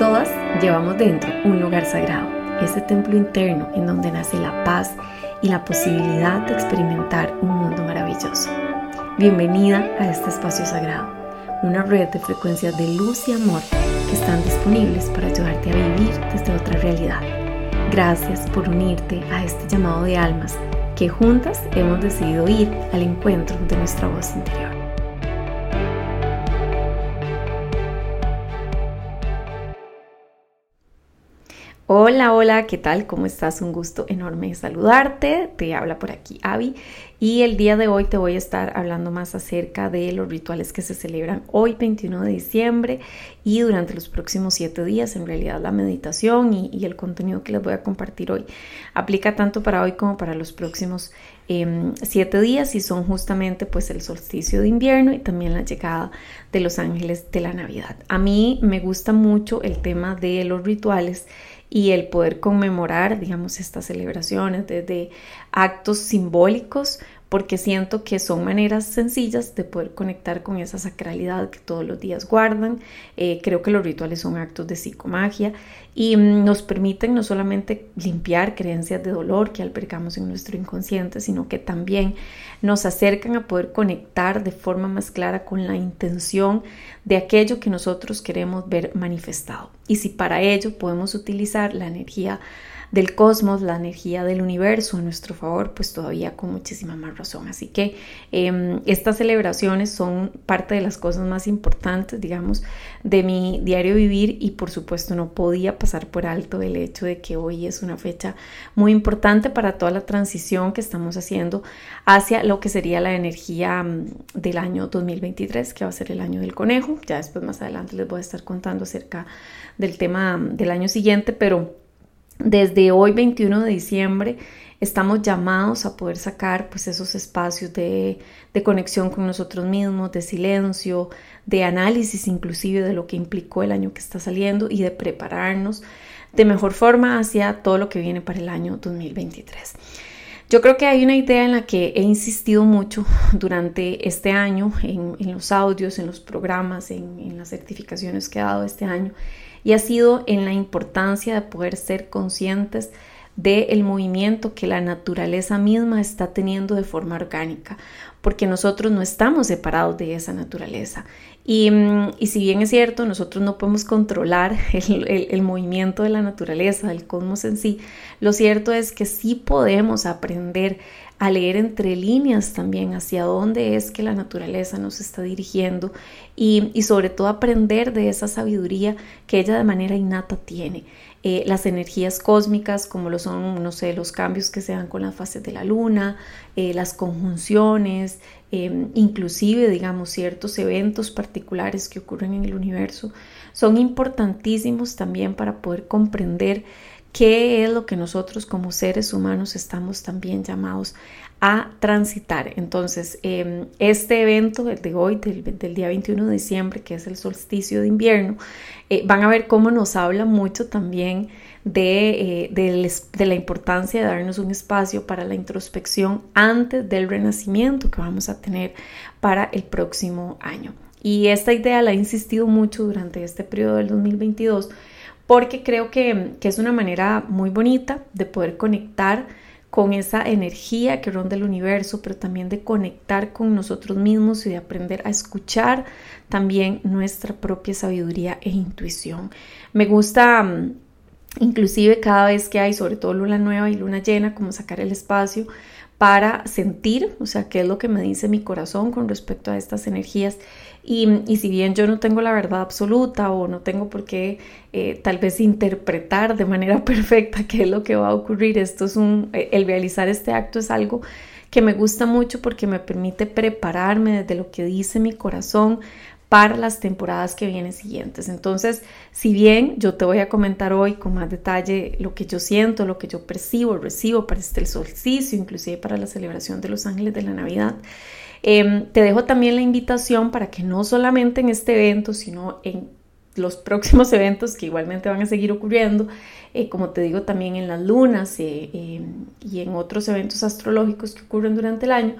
Todas llevamos dentro un lugar sagrado, ese templo interno en donde nace la paz y la posibilidad de experimentar un mundo maravilloso. Bienvenida a este espacio sagrado, una red de frecuencias de luz y amor que están disponibles para ayudarte a vivir desde otra realidad. Gracias por unirte a este llamado de almas que juntas hemos decidido ir al encuentro de nuestra voz interior. Hola, hola, ¿qué tal? ¿Cómo estás? Un gusto enorme saludarte. Te habla por aquí Avi y el día de hoy te voy a estar hablando más acerca de los rituales que se celebran hoy 21 de diciembre y durante los próximos siete días. En realidad la meditación y, el contenido que les voy a compartir hoy aplica tanto para hoy como para los próximos em, siete días y son justamente pues el solsticio de invierno y también la llegada de los ángeles de la Navidad. A mí me gusta mucho el tema de los rituales y el poder conmemorar, digamos, estas celebraciones desde actos simbólicos porque siento que son maneras sencillas de poder conectar con esa sacralidad que todos los días guardan. Eh, creo que los rituales son actos de psicomagia y mm, nos permiten no solamente limpiar creencias de dolor que albergamos en nuestro inconsciente, sino que también nos acercan a poder conectar de forma más clara con la intención de aquello que nosotros queremos ver manifestado. Y si para ello podemos utilizar la energía del cosmos, la energía del universo a nuestro favor, pues todavía con muchísima más razón. Así que em, estas celebraciones son parte de las cosas más importantes, digamos, de mi diario vivir y por supuesto no podía pasar por alto el hecho de que hoy es una fecha muy importante para toda la transición que estamos haciendo hacia lo que sería la energía mm, del año 2023, que va a ser el año del conejo. Ya después más adelante les voy a estar contando acerca del tema mm, del año siguiente, pero desde hoy 21 de diciembre estamos llamados a poder sacar pues esos espacios de, conexión con nosotros mismos, de silencio, de análisis inclusive de lo que implicó el año que está saliendo y de prepararnos de mejor forma hacia todo lo que viene para el año 2023. Yo creo que hay una idea en la que he insistido mucho durante este año, en, los audios, en los programas, en, en las certificaciones que he dado este año, y ha sido en la importancia de poder ser conscientes del movimiento que la naturaleza misma está teniendo de forma orgánica, porque nosotros no estamos separados de esa naturaleza. Y, mm, y si bien es cierto, nosotros no podemos controlar el, movimiento de la naturaleza, del cosmos en sí, lo cierto es que sí podemos aprender a leer entre líneas también hacia dónde es que la naturaleza nos está dirigiendo y, y sobre todo aprender de esa sabiduría que ella de manera innata tiene. Eh, las energías cósmicas, como lo son, no sé, los cambios que se dan con las fases de la luna, eh, las conjunciones, em, inclusive, digamos, ciertos eventos particulares que ocurren en el universo, son importantísimos también para poder comprender qué es lo que nosotros como seres humanos estamos también llamados a transitar. Entonces, em, este evento, el de hoy, del, día 21 de diciembre, que es el solsticio de invierno, eh, van a ver cómo nos habla mucho también de, eh, de, la importancia de darnos un espacio para la introspección antes del renacimiento que vamos a tener para el próximo año. Y esta idea la he insistido mucho durante este periodo del 2022 porque creo que, es una manera muy bonita de poder conectar con esa energía que ronda el universo, pero también de conectar con nosotros mismos y de aprender a escuchar también nuestra propia sabiduría e intuición. Me gusta mm, inclusive cada vez que hay, sobre todo luna nueva y luna llena, como sacar el espacio para sentir, o sea, qué es lo que me dice mi corazón con respecto a estas energías. Y, si bien yo no tengo la verdad absoluta o no tengo por qué eh, tal vez interpretar de manera perfecta qué es lo que va a ocurrir, esto es un, eh, el realizar este acto es algo que me gusta mucho porque me permite prepararme desde lo que dice mi corazón para las temporadas que vienen siguientes. Entonces, si bien yo te voy a comentar hoy con más detalle lo que yo siento, lo que yo percibo, recibo para este solsticio, inclusive para la celebración de los ángeles de la Navidad, em, te dejo también la invitación para que no solamente en este evento, sino en los próximos eventos que igualmente van a seguir ocurriendo, eh, como te digo también en las lunas eh, em, y en otros eventos astrológicos que ocurren durante el año,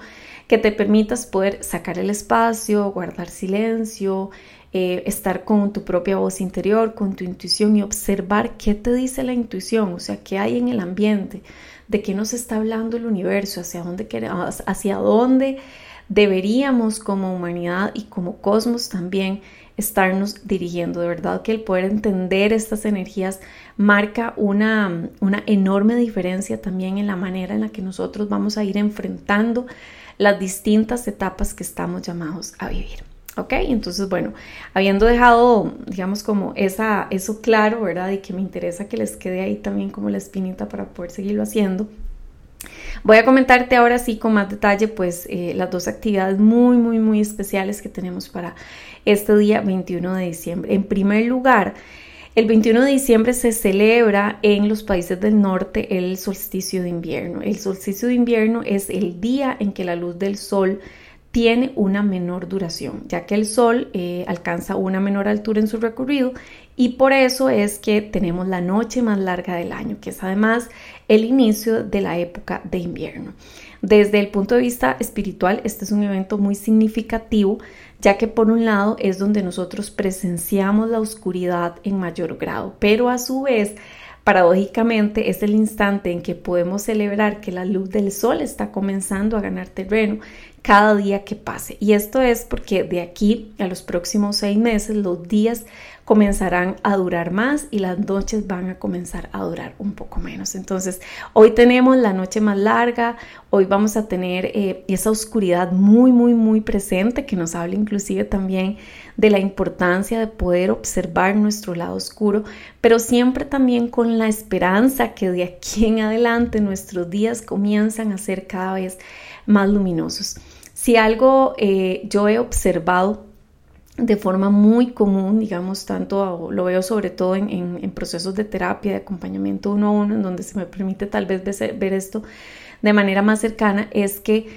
que te permitas poder sacar el espacio, guardar silencio, eh, estar con tu propia voz interior, con tu intuición y observar qué te dice la intuición, o sea, qué hay en el ambiente, de qué nos está hablando el universo, hacia dónde queremos, hacia dónde deberíamos como humanidad y como cosmos también estarnos dirigiendo. De verdad que el poder entender estas energías marca una, una enorme diferencia también en la manera en la que nosotros vamos a ir enfrentando las distintas etapas que estamos llamados a vivir. ¿Ok? Entonces, bueno, habiendo dejado, digamos, como esa, eso claro, ¿verdad? Y que me interesa que les quede ahí también como la espinita para poder seguirlo haciendo. Voy a comentarte ahora sí con más detalle, pues, eh, las dos actividades muy, muy, muy especiales que tenemos para este día 21 de diciembre. En primer lugar, el 21 de diciembre se celebra en los países del norte el solsticio de invierno. El solsticio de invierno es el día en que la luz del sol tiene una menor duración, ya que el Sol eh, alcanza una menor altura en su recorrido y por eso es que tenemos la noche más larga del año, que es además el inicio de la época de invierno. Desde el punto de vista espiritual, este es un evento muy significativo, ya que por un lado es donde nosotros presenciamos la oscuridad en mayor grado, pero a su vez Paradójicamente es el instante en que podemos celebrar que la luz del sol está comenzando a ganar terreno cada día que pase. Y esto es porque de aquí a los próximos seis meses los días comenzarán a durar más y las noches van a comenzar a durar un poco menos. Entonces, hoy tenemos la noche más larga, hoy vamos a tener eh, esa oscuridad muy, muy, muy presente que nos habla inclusive también de la importancia de poder observar nuestro lado oscuro, pero siempre también con la esperanza que de aquí en adelante nuestros días comienzan a ser cada vez más luminosos. Si algo eh, yo he observado de forma muy común, digamos, tanto lo veo sobre todo en, procesos de terapia, de acompañamiento uno a uno, en donde se me permite tal vez ver esto de manera más cercana, es que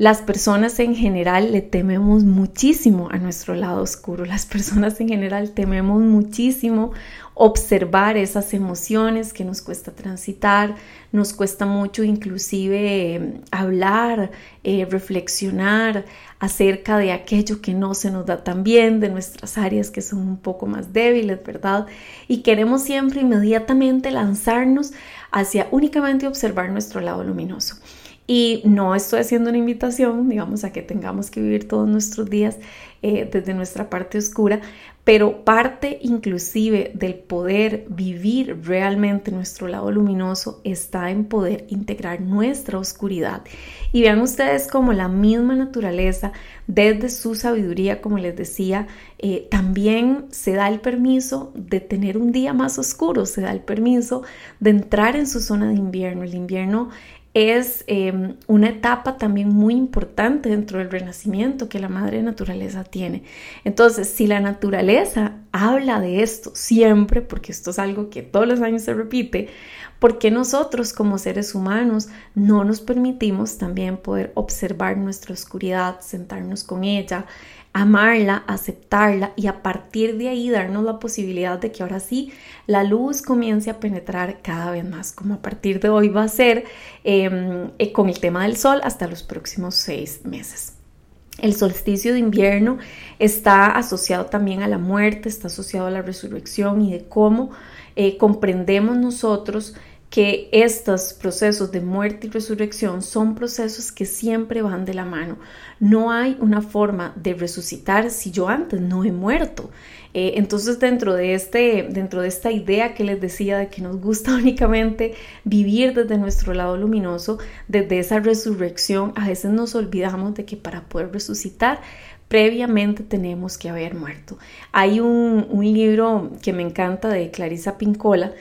las personas en general le tememos muchísimo a nuestro lado oscuro. Las personas en general tememos muchísimo observar esas emociones que nos cuesta transitar, nos cuesta mucho inclusive eh, hablar, eh, reflexionar acerca de aquello que no se nos da tan bien, de nuestras áreas que son un poco más débiles, ¿verdad? Y queremos siempre inmediatamente lanzarnos hacia únicamente observar nuestro lado luminoso. Y no estoy haciendo una invitación, digamos, a que tengamos que vivir todos nuestros días eh, desde nuestra parte oscura, pero parte inclusive del poder vivir realmente nuestro lado luminoso está en poder integrar nuestra oscuridad. Y vean ustedes como la misma naturaleza, desde su sabiduría, como les decía, eh, también se da el permiso de tener un día más oscuro, se da el permiso de entrar en su zona de invierno. El invierno es em, una etapa también muy importante dentro del renacimiento que la madre naturaleza tiene. Entonces, si la naturaleza habla de esto siempre, porque esto es algo que todos los años se repite, ¿por qué nosotros como seres humanos no nos permitimos también poder observar nuestra oscuridad, sentarnos con ella? Amarla, aceptarla y a partir de ahí darnos la posibilidad de que ahora sí la luz comience a penetrar cada vez más, como a partir de hoy va a ser em, eh, con el tema del sol hasta los próximos seis meses. El solsticio de invierno está asociado también a la muerte, está asociado a la resurrección y de cómo eh, comprendemos nosotros que estos procesos de muerte y resurrección son procesos que siempre van de la mano. No hay una forma de resucitar si yo antes no he muerto. Eh, entonces dentro de, este, dentro de esta idea que les decía de que nos gusta únicamente vivir desde nuestro lado luminoso, desde esa resurrección, a veces nos olvidamos de que para poder resucitar previamente tenemos que haber muerto. Hay un, un libro que me encanta de Clarisa Pincola,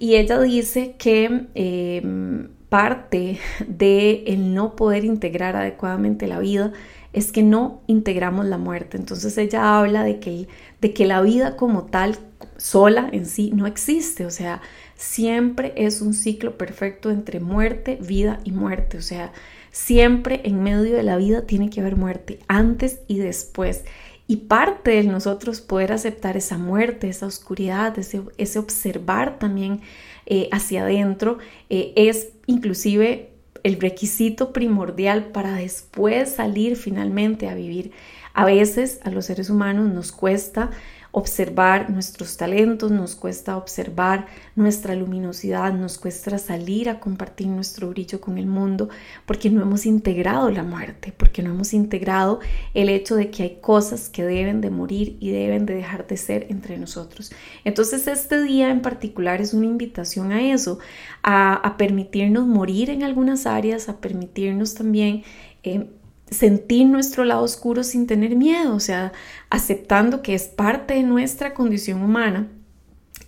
y ella dice que em, parte de el no poder integrar adecuadamente la vida es que no integramos la muerte. Entonces ella habla de que, de que la vida como tal, sola en sí, no existe. O sea, siempre es un ciclo perfecto entre muerte, vida y muerte. O sea, siempre en medio de la vida tiene que haber muerte, antes y después. Y parte de nosotros poder aceptar esa muerte, esa oscuridad, ese, ese observar también eh, hacia adentro, eh, es inclusive el requisito primordial para después salir finalmente a vivir. A veces a los seres humanos nos cuesta observar nuestros talentos, nos cuesta observar nuestra luminosidad, nos cuesta salir a compartir nuestro brillo con el mundo porque no hemos integrado la muerte, porque no hemos integrado el hecho de que hay cosas que deben de morir y deben de dejar de ser entre nosotros. Entonces este día en particular es una invitación a eso, a, permitirnos morir en algunas áreas, a permitirnos también... Eh, sentir nuestro lado oscuro sin tener miedo, o sea, aceptando que es parte de nuestra condición humana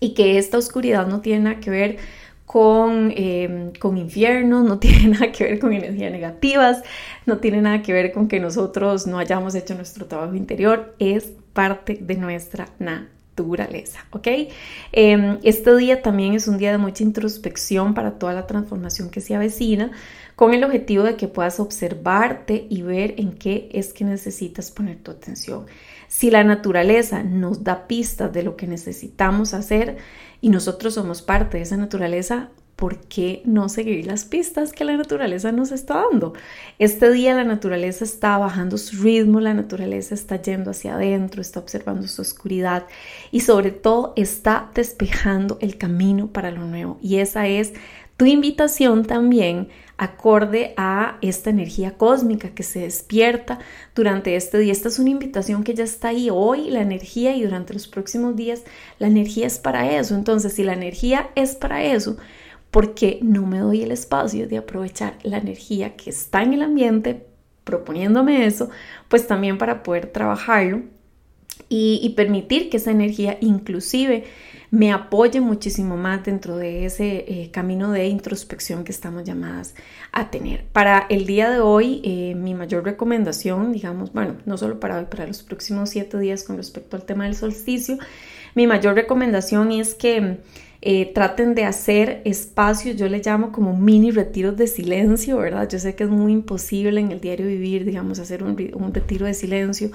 y que esta oscuridad no tiene nada que ver con, eh, con infiernos, no tiene nada que ver con energías negativas, no tiene nada que ver con que nosotros no hayamos hecho nuestro trabajo interior, es parte de nuestra naturaleza, ¿ok? Em, este día también es un día de mucha introspección para toda la transformación que se avecina, con el objetivo de que puedas observarte y ver en qué es que necesitas poner tu atención. Si la naturaleza nos da pistas de lo que necesitamos hacer y nosotros somos parte de esa naturaleza, ¿por qué no seguir las pistas que la naturaleza nos está dando? Este día la naturaleza está bajando su ritmo, la naturaleza está yendo hacia adentro, está observando su oscuridad y sobre todo está despejando el camino para lo nuevo. Y esa es tu invitación también acorde a esta energía cósmica que se despierta durante este día. Esta es una invitación que ya está ahí hoy, la energía y durante los próximos días la energía es para eso. Entonces, si la energía es para eso, ¿por qué no me doy el espacio de aprovechar la energía que está en el ambiente proponiéndome eso, pues también para poder trabajarlo y, y permitir que esa energía inclusive me apoye muchísimo más dentro de ese eh, camino de introspección que estamos llamadas a tener. Para el día de hoy, eh, mi mayor recomendación, digamos, bueno, no solo para hoy, para los próximos siete días con respecto al tema del solsticio, mi mayor recomendación es que eh, traten de hacer espacios, yo le llamo como mini retiros de silencio, ¿verdad? Yo sé que es muy imposible en el diario vivir, digamos, hacer un, un retiro de silencio,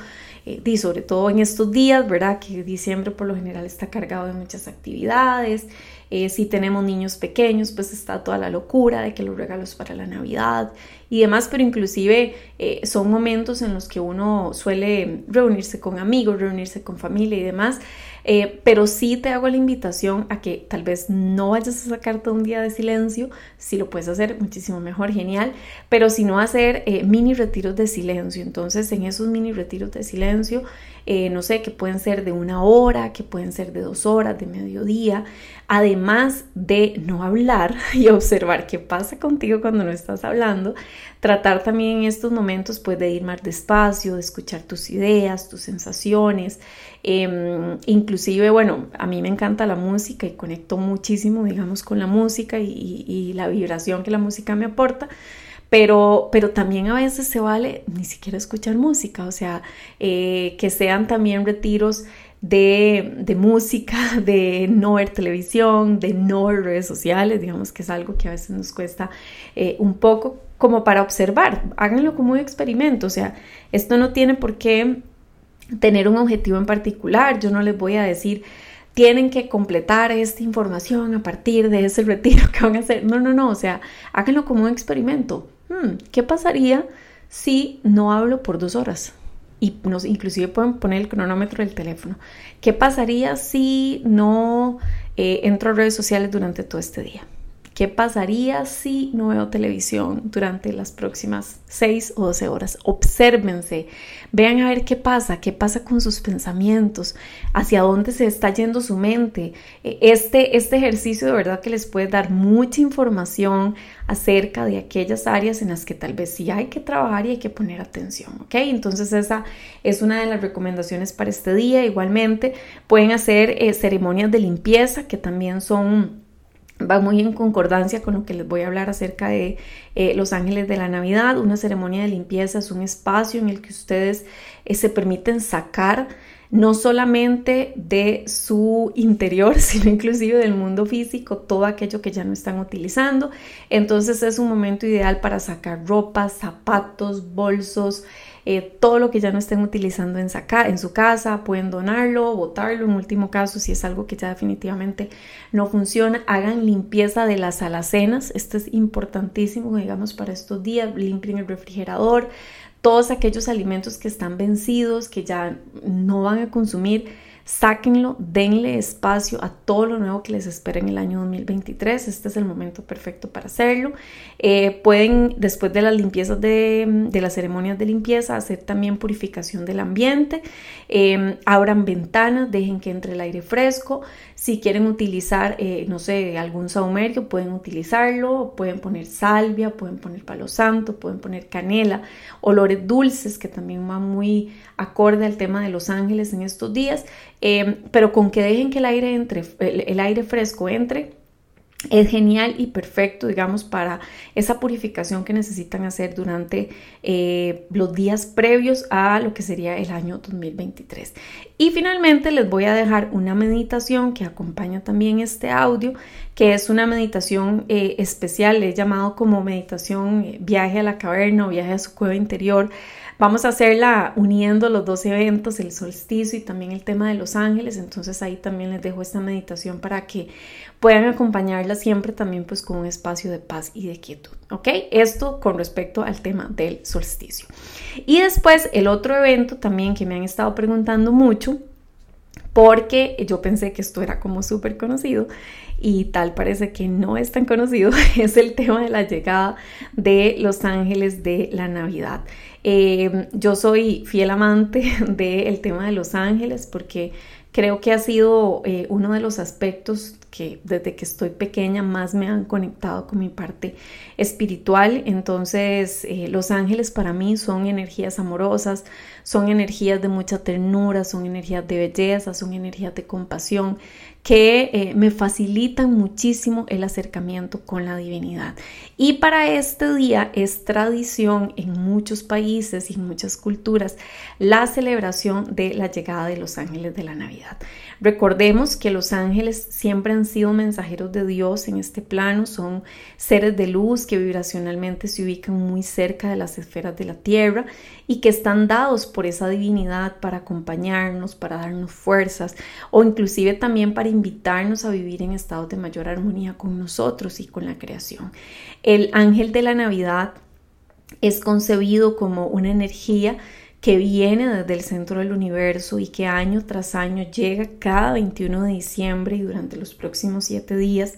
eh, y sobre todo en estos días, ¿verdad? Que diciembre por lo general está cargado de muchas actividades. Eh, si tenemos niños pequeños, pues está toda la locura de que los regalos para la Navidad y demás, pero inclusive eh, son momentos en los que uno suele reunirse con amigos, reunirse con familia y demás. Eh, pero sí te hago la invitación a que tal vez no vayas a sacarte un día de silencio, si lo puedes hacer muchísimo mejor, genial, pero si no hacer mini retiros de silencio. Entonces en esos mini retiros de silencio, no sé, que pueden ser de una hora, que pueden ser de dos horas, de mediodía, además de no hablar y observar qué pasa contigo cuando no estás hablando, tratar también en estos momentos pues de ir más despacio, de escuchar tus ideas, tus sensaciones, em, inclusive bueno, a mí me encanta la música y conecto muchísimo digamos con la música y, la vibración que la música me aporta. Pero, pero, también a veces se vale ni siquiera escuchar música, o sea, eh, que sean también retiros de, música, de no ver televisión, de no ver redes sociales, digamos que es algo que a veces nos cuesta eh, un poco como para observar, háganlo como un experimento, o sea, esto no tiene por qué tener un objetivo en particular, yo no les voy a decir, tienen que completar esta información a partir de ese retiro que van a hacer, no, no, no, o sea, háganlo como un experimento, hmm, ¿qué pasaría si no hablo por dos horas? y nos, inclusive pueden poner el cronómetro del teléfono. ¿Qué pasaría si no eh, entro a redes sociales durante todo este día? ¿Qué pasaría si no veo televisión durante las próximas 6 o 12 horas? Obsérvense, vean a ver qué pasa, qué pasa con sus pensamientos, hacia dónde se está yendo su mente. E, este, este ejercicio de verdad que les puede dar mucha información acerca de aquellas áreas en las que tal vez sí hay que trabajar y hay que poner atención, ¿ok? Entonces esa es una de las recomendaciones para este día. Igualmente pueden hacer eh, ceremonias de limpieza que también son va muy en concordancia con lo que les voy a hablar acerca de eh, los ángeles de la Navidad. Una ceremonia de limpieza es un espacio en el que ustedes eh, se permiten sacar no solamente de su interior, sino inclusive del mundo físico, todo aquello que ya no están utilizando. Entonces es un momento ideal para sacar ropa, zapatos, bolsos, eh, todo lo que ya no estén utilizando en, en su casa, pueden donarlo, botarlo, en último caso, si es algo que ya definitivamente no funciona, hagan limpieza de las alacenas, esto es importantísimo, digamos, para estos días, limpien el refrigerador, todos aquellos alimentos que están vencidos, que ya no van a consumir, sáquenlo, denle espacio a todo lo nuevo que les espera en el año 2023. Este es el momento perfecto para hacerlo. Eh, pueden, después de las limpiezas de, las ceremonias de limpieza, hacer también purificación del ambiente. Em, abran ventanas, dejen que entre el aire fresco. Si quieren utilizar, eh, no sé, algún saumerio, pueden utilizarlo. Pueden poner salvia, pueden poner palo santo, pueden poner canela, olores dulces que también van muy acorde al tema de los ángeles en estos días. Em, pero con que dejen que el aire, entre, el, aire fresco entre, es genial y perfecto, digamos, para esa purificación que necesitan hacer durante eh, los días previos a lo que sería el año 2023. Y finalmente les voy a dejar una meditación que acompaña también este audio, que es una meditación eh, especial, he llamado como meditación eh, viaje a la caverna o viaje a su cueva interior Vamos a hacerla uniendo los dos eventos, el solsticio y también el tema de los ángeles. Entonces ahí también les dejo esta meditación para que puedan acompañarla siempre también pues con un espacio de paz y de quietud. ¿Ok? Esto con respecto al tema del solsticio. Y después el otro evento también que me han estado preguntando mucho porque yo pensé que esto era como súper conocido y tal parece que no es tan conocido, es el tema de la llegada de los ángeles de la Navidad. Eh, yo soy fiel amante del tema de los ángeles porque creo que ha sido eh, uno de los aspectos que desde que estoy pequeña más me han conectado con mi parte espiritual. Entonces, eh, los ángeles para mí son energías amorosas, son energías de mucha ternura, son energías de belleza, son energías de compasión que eh, me facilitan muchísimo el acercamiento con la divinidad. Y para este día es tradición en muchos países y en muchas culturas la celebración de la llegada de los ángeles de la Navidad. Recordemos que los ángeles siempre han sido mensajeros de Dios en este plano, son seres de luz que vibracionalmente se ubican muy cerca de las esferas de la tierra y que están dados por esa divinidad para acompañarnos, para darnos fuerzas o inclusive también para invitarnos a vivir en estados de mayor armonía con nosotros y con la creación. El ángel de la Navidad es concebido como una energía que viene desde el centro del universo y que año tras año llega cada 21 de diciembre y durante los próximos siete días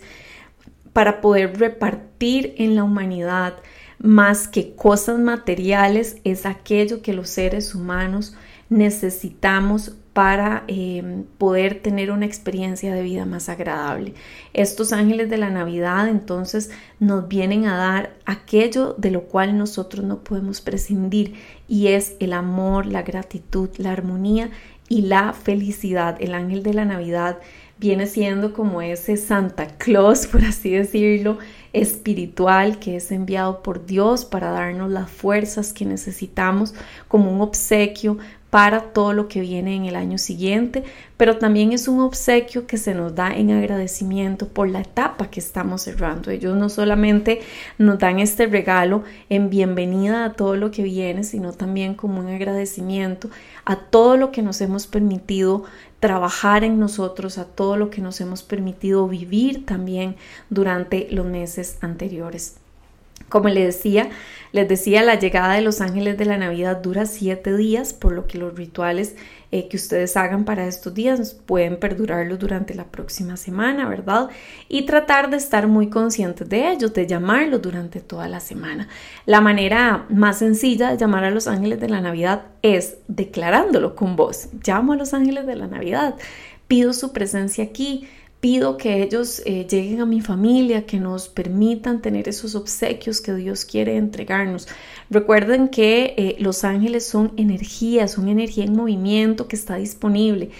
para poder repartir en la humanidad más que cosas materiales es aquello que los seres humanos necesitamos para em, poder tener una experiencia de vida más agradable. Estos ángeles de la Navidad entonces nos vienen a dar aquello de lo cual nosotros no podemos prescindir y es el amor, la gratitud, la armonía y la felicidad. El ángel de la Navidad viene siendo como ese Santa Claus, por así decirlo, espiritual que es enviado por Dios para darnos las fuerzas que necesitamos como un obsequio para todo lo que viene en el año siguiente, pero también es un obsequio que se nos da en agradecimiento por la etapa que estamos cerrando. Ellos no solamente nos dan este regalo en bienvenida a todo lo que viene, sino también como un agradecimiento a todo lo que nos hemos permitido trabajar en nosotros, a todo lo que nos hemos permitido vivir también durante los meses anteriores. Como les decía, les decía, la llegada de los ángeles de la Navidad dura siete días, por lo que los rituales eh, que ustedes hagan para estos días pueden perdurarlos durante la próxima semana, ¿verdad? Y tratar de estar muy conscientes de ellos, de llamarlos durante toda la semana. La manera más sencilla de llamar a los ángeles de la Navidad es declarándolo con voz. Llamo a los ángeles de la Navidad, pido su presencia aquí Pido que ellos eh, lleguen a mi familia, que nos permitan tener esos obsequios que Dios quiere entregarnos. Recuerden que eh, los ángeles son energía, son energía en movimiento que está disponible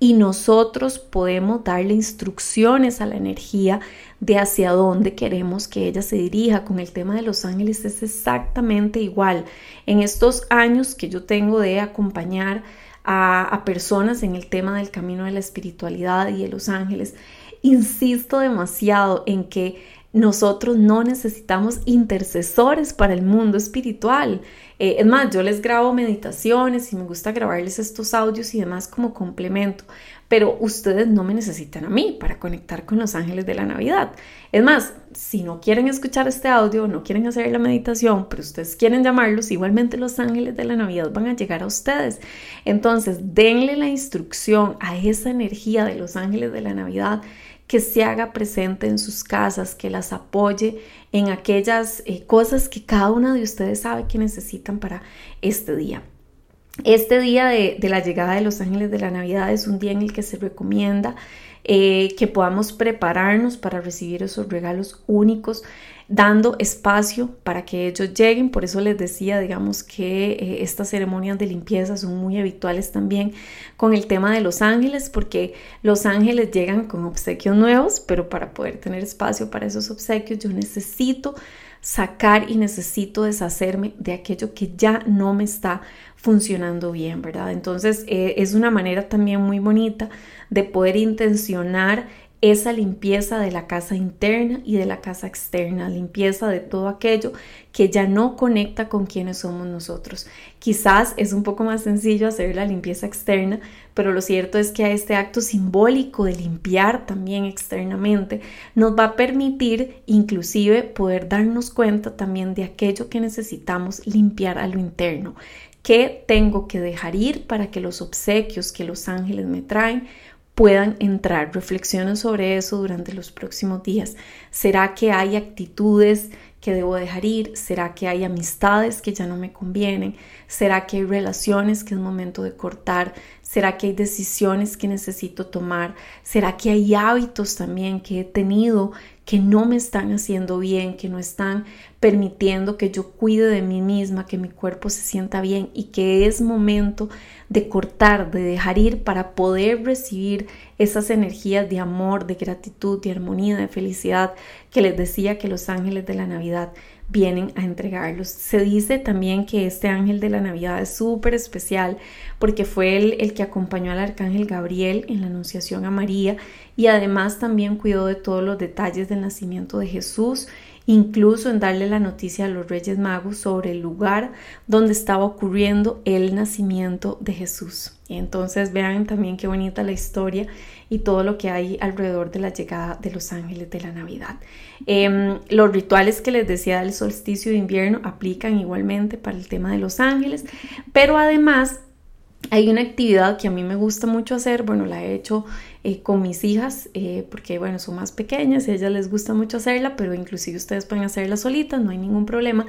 y nosotros podemos darle instrucciones a la energía de hacia dónde queremos que ella se dirija. Con el tema de los ángeles es exactamente igual. En estos años que yo tengo de acompañar a, personas en el tema del camino de la espiritualidad y de los ángeles, insisto demasiado en que nosotros no necesitamos intercesores para el mundo espiritual. Eh, es más, yo les grabo meditaciones y me gusta grabarles estos audios y demás como complemento, pero ustedes no me necesitan a mí para conectar con los ángeles de la Navidad. Es más, si no quieren escuchar este audio, no quieren hacer la meditación, pero ustedes quieren llamarlos, igualmente los ángeles de la Navidad van a llegar a ustedes. Entonces, denle la instrucción a esa energía de los ángeles de la Navidad que se haga presente en sus casas, que las apoye en aquellas eh, cosas que cada una de ustedes sabe que necesitan para este día. Este día de, la llegada de los ángeles de la Navidad es un día en el que se recomienda eh, que podamos prepararnos para recibir esos regalos únicos, dando espacio para que ellos lleguen. Por eso les decía, digamos, que eh, estas ceremonias de limpieza son muy habituales también con el tema de los ángeles, porque los ángeles llegan con obsequios nuevos, pero para poder tener espacio para esos obsequios yo necesito sacar y necesito deshacerme de aquello que ya no me está funcionando bien, ¿verdad? Entonces eh, es una manera también muy bonita de poder intencionar esa limpieza de la casa interna y de la casa externa, limpieza de todo aquello que ya no conecta con quienes somos nosotros. Quizás es un poco más sencillo hacer la limpieza externa, pero lo cierto es que a este acto simbólico de limpiar también externamente nos va a permitir inclusive poder darnos cuenta también de aquello que necesitamos limpiar a lo interno. ¿Qué tengo que dejar ir para que los obsequios que los ángeles me traen puedan entrar. Reflexionen sobre eso durante los próximos días. ¿Será que hay actitudes que debo dejar ir? ¿Será que hay amistades que ya no me convienen? ¿Será que hay relaciones que es momento de cortar? ¿Será que hay decisiones que necesito tomar? ¿Será que hay hábitos también que he tenido que no me están haciendo bien, que no están permitiendo que yo cuide de mí misma, que mi cuerpo se sienta bien y que es momento de cortar, de dejar ir para poder recibir esas energías de amor, de gratitud, de armonía, de felicidad que les decía que los ángeles de la Navidad vienen a entregarlos. Se dice también que este ángel de la Navidad es súper especial porque fue el, el que acompañó al arcángel Gabriel en la anunciación a María y además también cuidó de todos los detalles del nacimiento de Jesús incluso en darle la noticia a los Reyes Magos sobre el lugar donde estaba ocurriendo el nacimiento de Jesús. Entonces vean también qué bonita la historia y todo lo que hay alrededor de la llegada de los ángeles de la Navidad. Em, los rituales que les decía del solsticio de invierno aplican igualmente para el tema de los ángeles, pero además hay una actividad que a mí me gusta mucho hacer, bueno, la he hecho eh, con mis hijas, eh, porque bueno, son más pequeñas y a ellas les gusta mucho hacerla, pero inclusive ustedes pueden hacerla solitas, no hay ningún problema,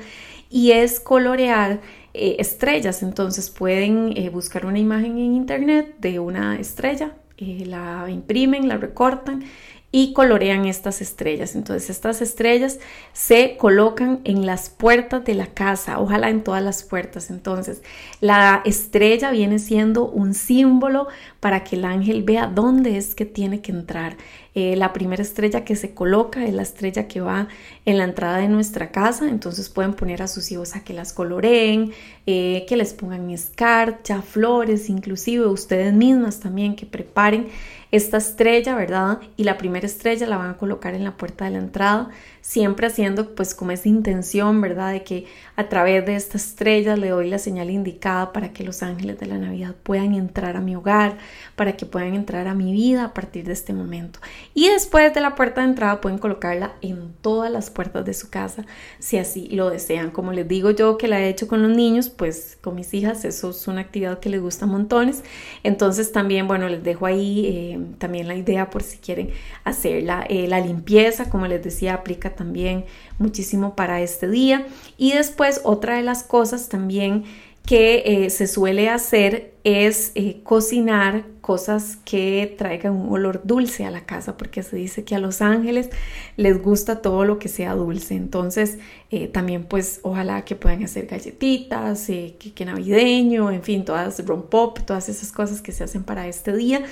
y es colorear eh, estrellas, entonces pueden buscar una imagen en internet de una estrella, la imprimen, la recortan y colorean estas estrellas. Entonces estas estrellas se colocan en las puertas de la casa, ojalá en todas las puertas. Entonces la estrella viene siendo un símbolo para que el ángel vea dónde es que tiene que entrar. Eh, la primera estrella que se coloca es la estrella que va en la entrada de nuestra casa, entonces pueden poner a sus hijos a que las coloreen, eh, que les pongan escarcha, flores, inclusive ustedes mismas también que preparen esta estrella, ¿verdad? Y la primera estrella la van a colocar en la puerta de la entrada, siempre haciendo pues como esa intención, ¿verdad? De que a través de esta estrella le doy la señal indicada para que los ángeles de la Navidad puedan entrar a mi hogar, para que puedan entrar a mi vida a partir de este momento. Y después de la puerta de entrada pueden colocarla en todas las puertas de su casa, si así lo desean. Como les digo yo que la he hecho con los niños, pues con mis hijas, eso es una actividad que les gusta montones. Entonces también, bueno, les dejo ahí eh, también la idea por si quieren hacerla. Eh, la limpieza, como les decía, aplica también muchísimo para este día. Y después otra de las cosas también que eh, se suele hacer es cocinar cosas que traigan un olor dulce a la casa, porque se dice que a los ángeles les gusta todo lo que sea dulce. Entonces, eh, también pues ojalá que puedan hacer galletitas, que, navideño, en fin, todas pop, todas esas cosas que se hacen para este día,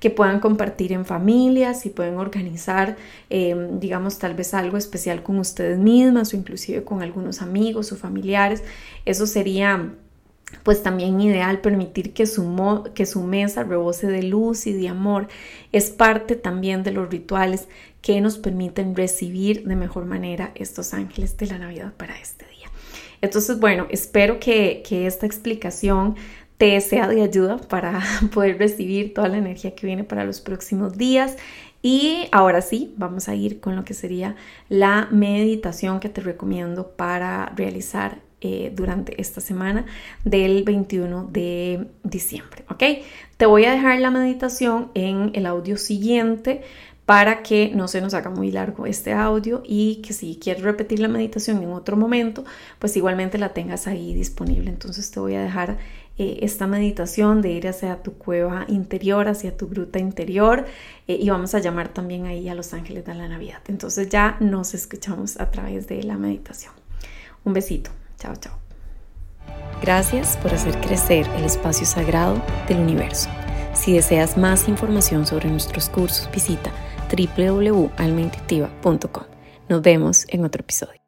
que puedan compartir en familias y pueden organizar, digamos, tal vez algo especial con ustedes mismas o inclusive con algunos amigos o familiares. Eso sería pues también ideal permitir que su, que su mesa rebose de luz y de amor. Es parte también de los rituales que nos permiten recibir de mejor manera estos ángeles de la Navidad para este día. Entonces, bueno, espero que, que esta explicación te sea de ayuda para poder recibir toda la energía que viene para los próximos días. Y ahora sí, vamos a ir con lo que sería la meditación que te recomiendo para realizar eh, durante esta semana del 21 de diciembre. ¿Ok? Te voy a dejar la meditación en el audio siguiente para que no se nos haga muy largo este audio y que si quieres repetir la meditación en otro momento, pues igualmente la tengas ahí disponible. Entonces te voy a dejar eh, esta meditación de ir hacia tu cueva interior, hacia tu gruta interior eh, y vamos a llamar también ahí a los ángeles de la Navidad. Entonces ya nos escuchamos a través de la meditación. Un besito. Chao, chao. Gracias por hacer crecer el espacio sagrado del universo. Si deseas más información sobre nuestros cursos, visita www.almaintuitiva.com. Nos vemos en otro episodio.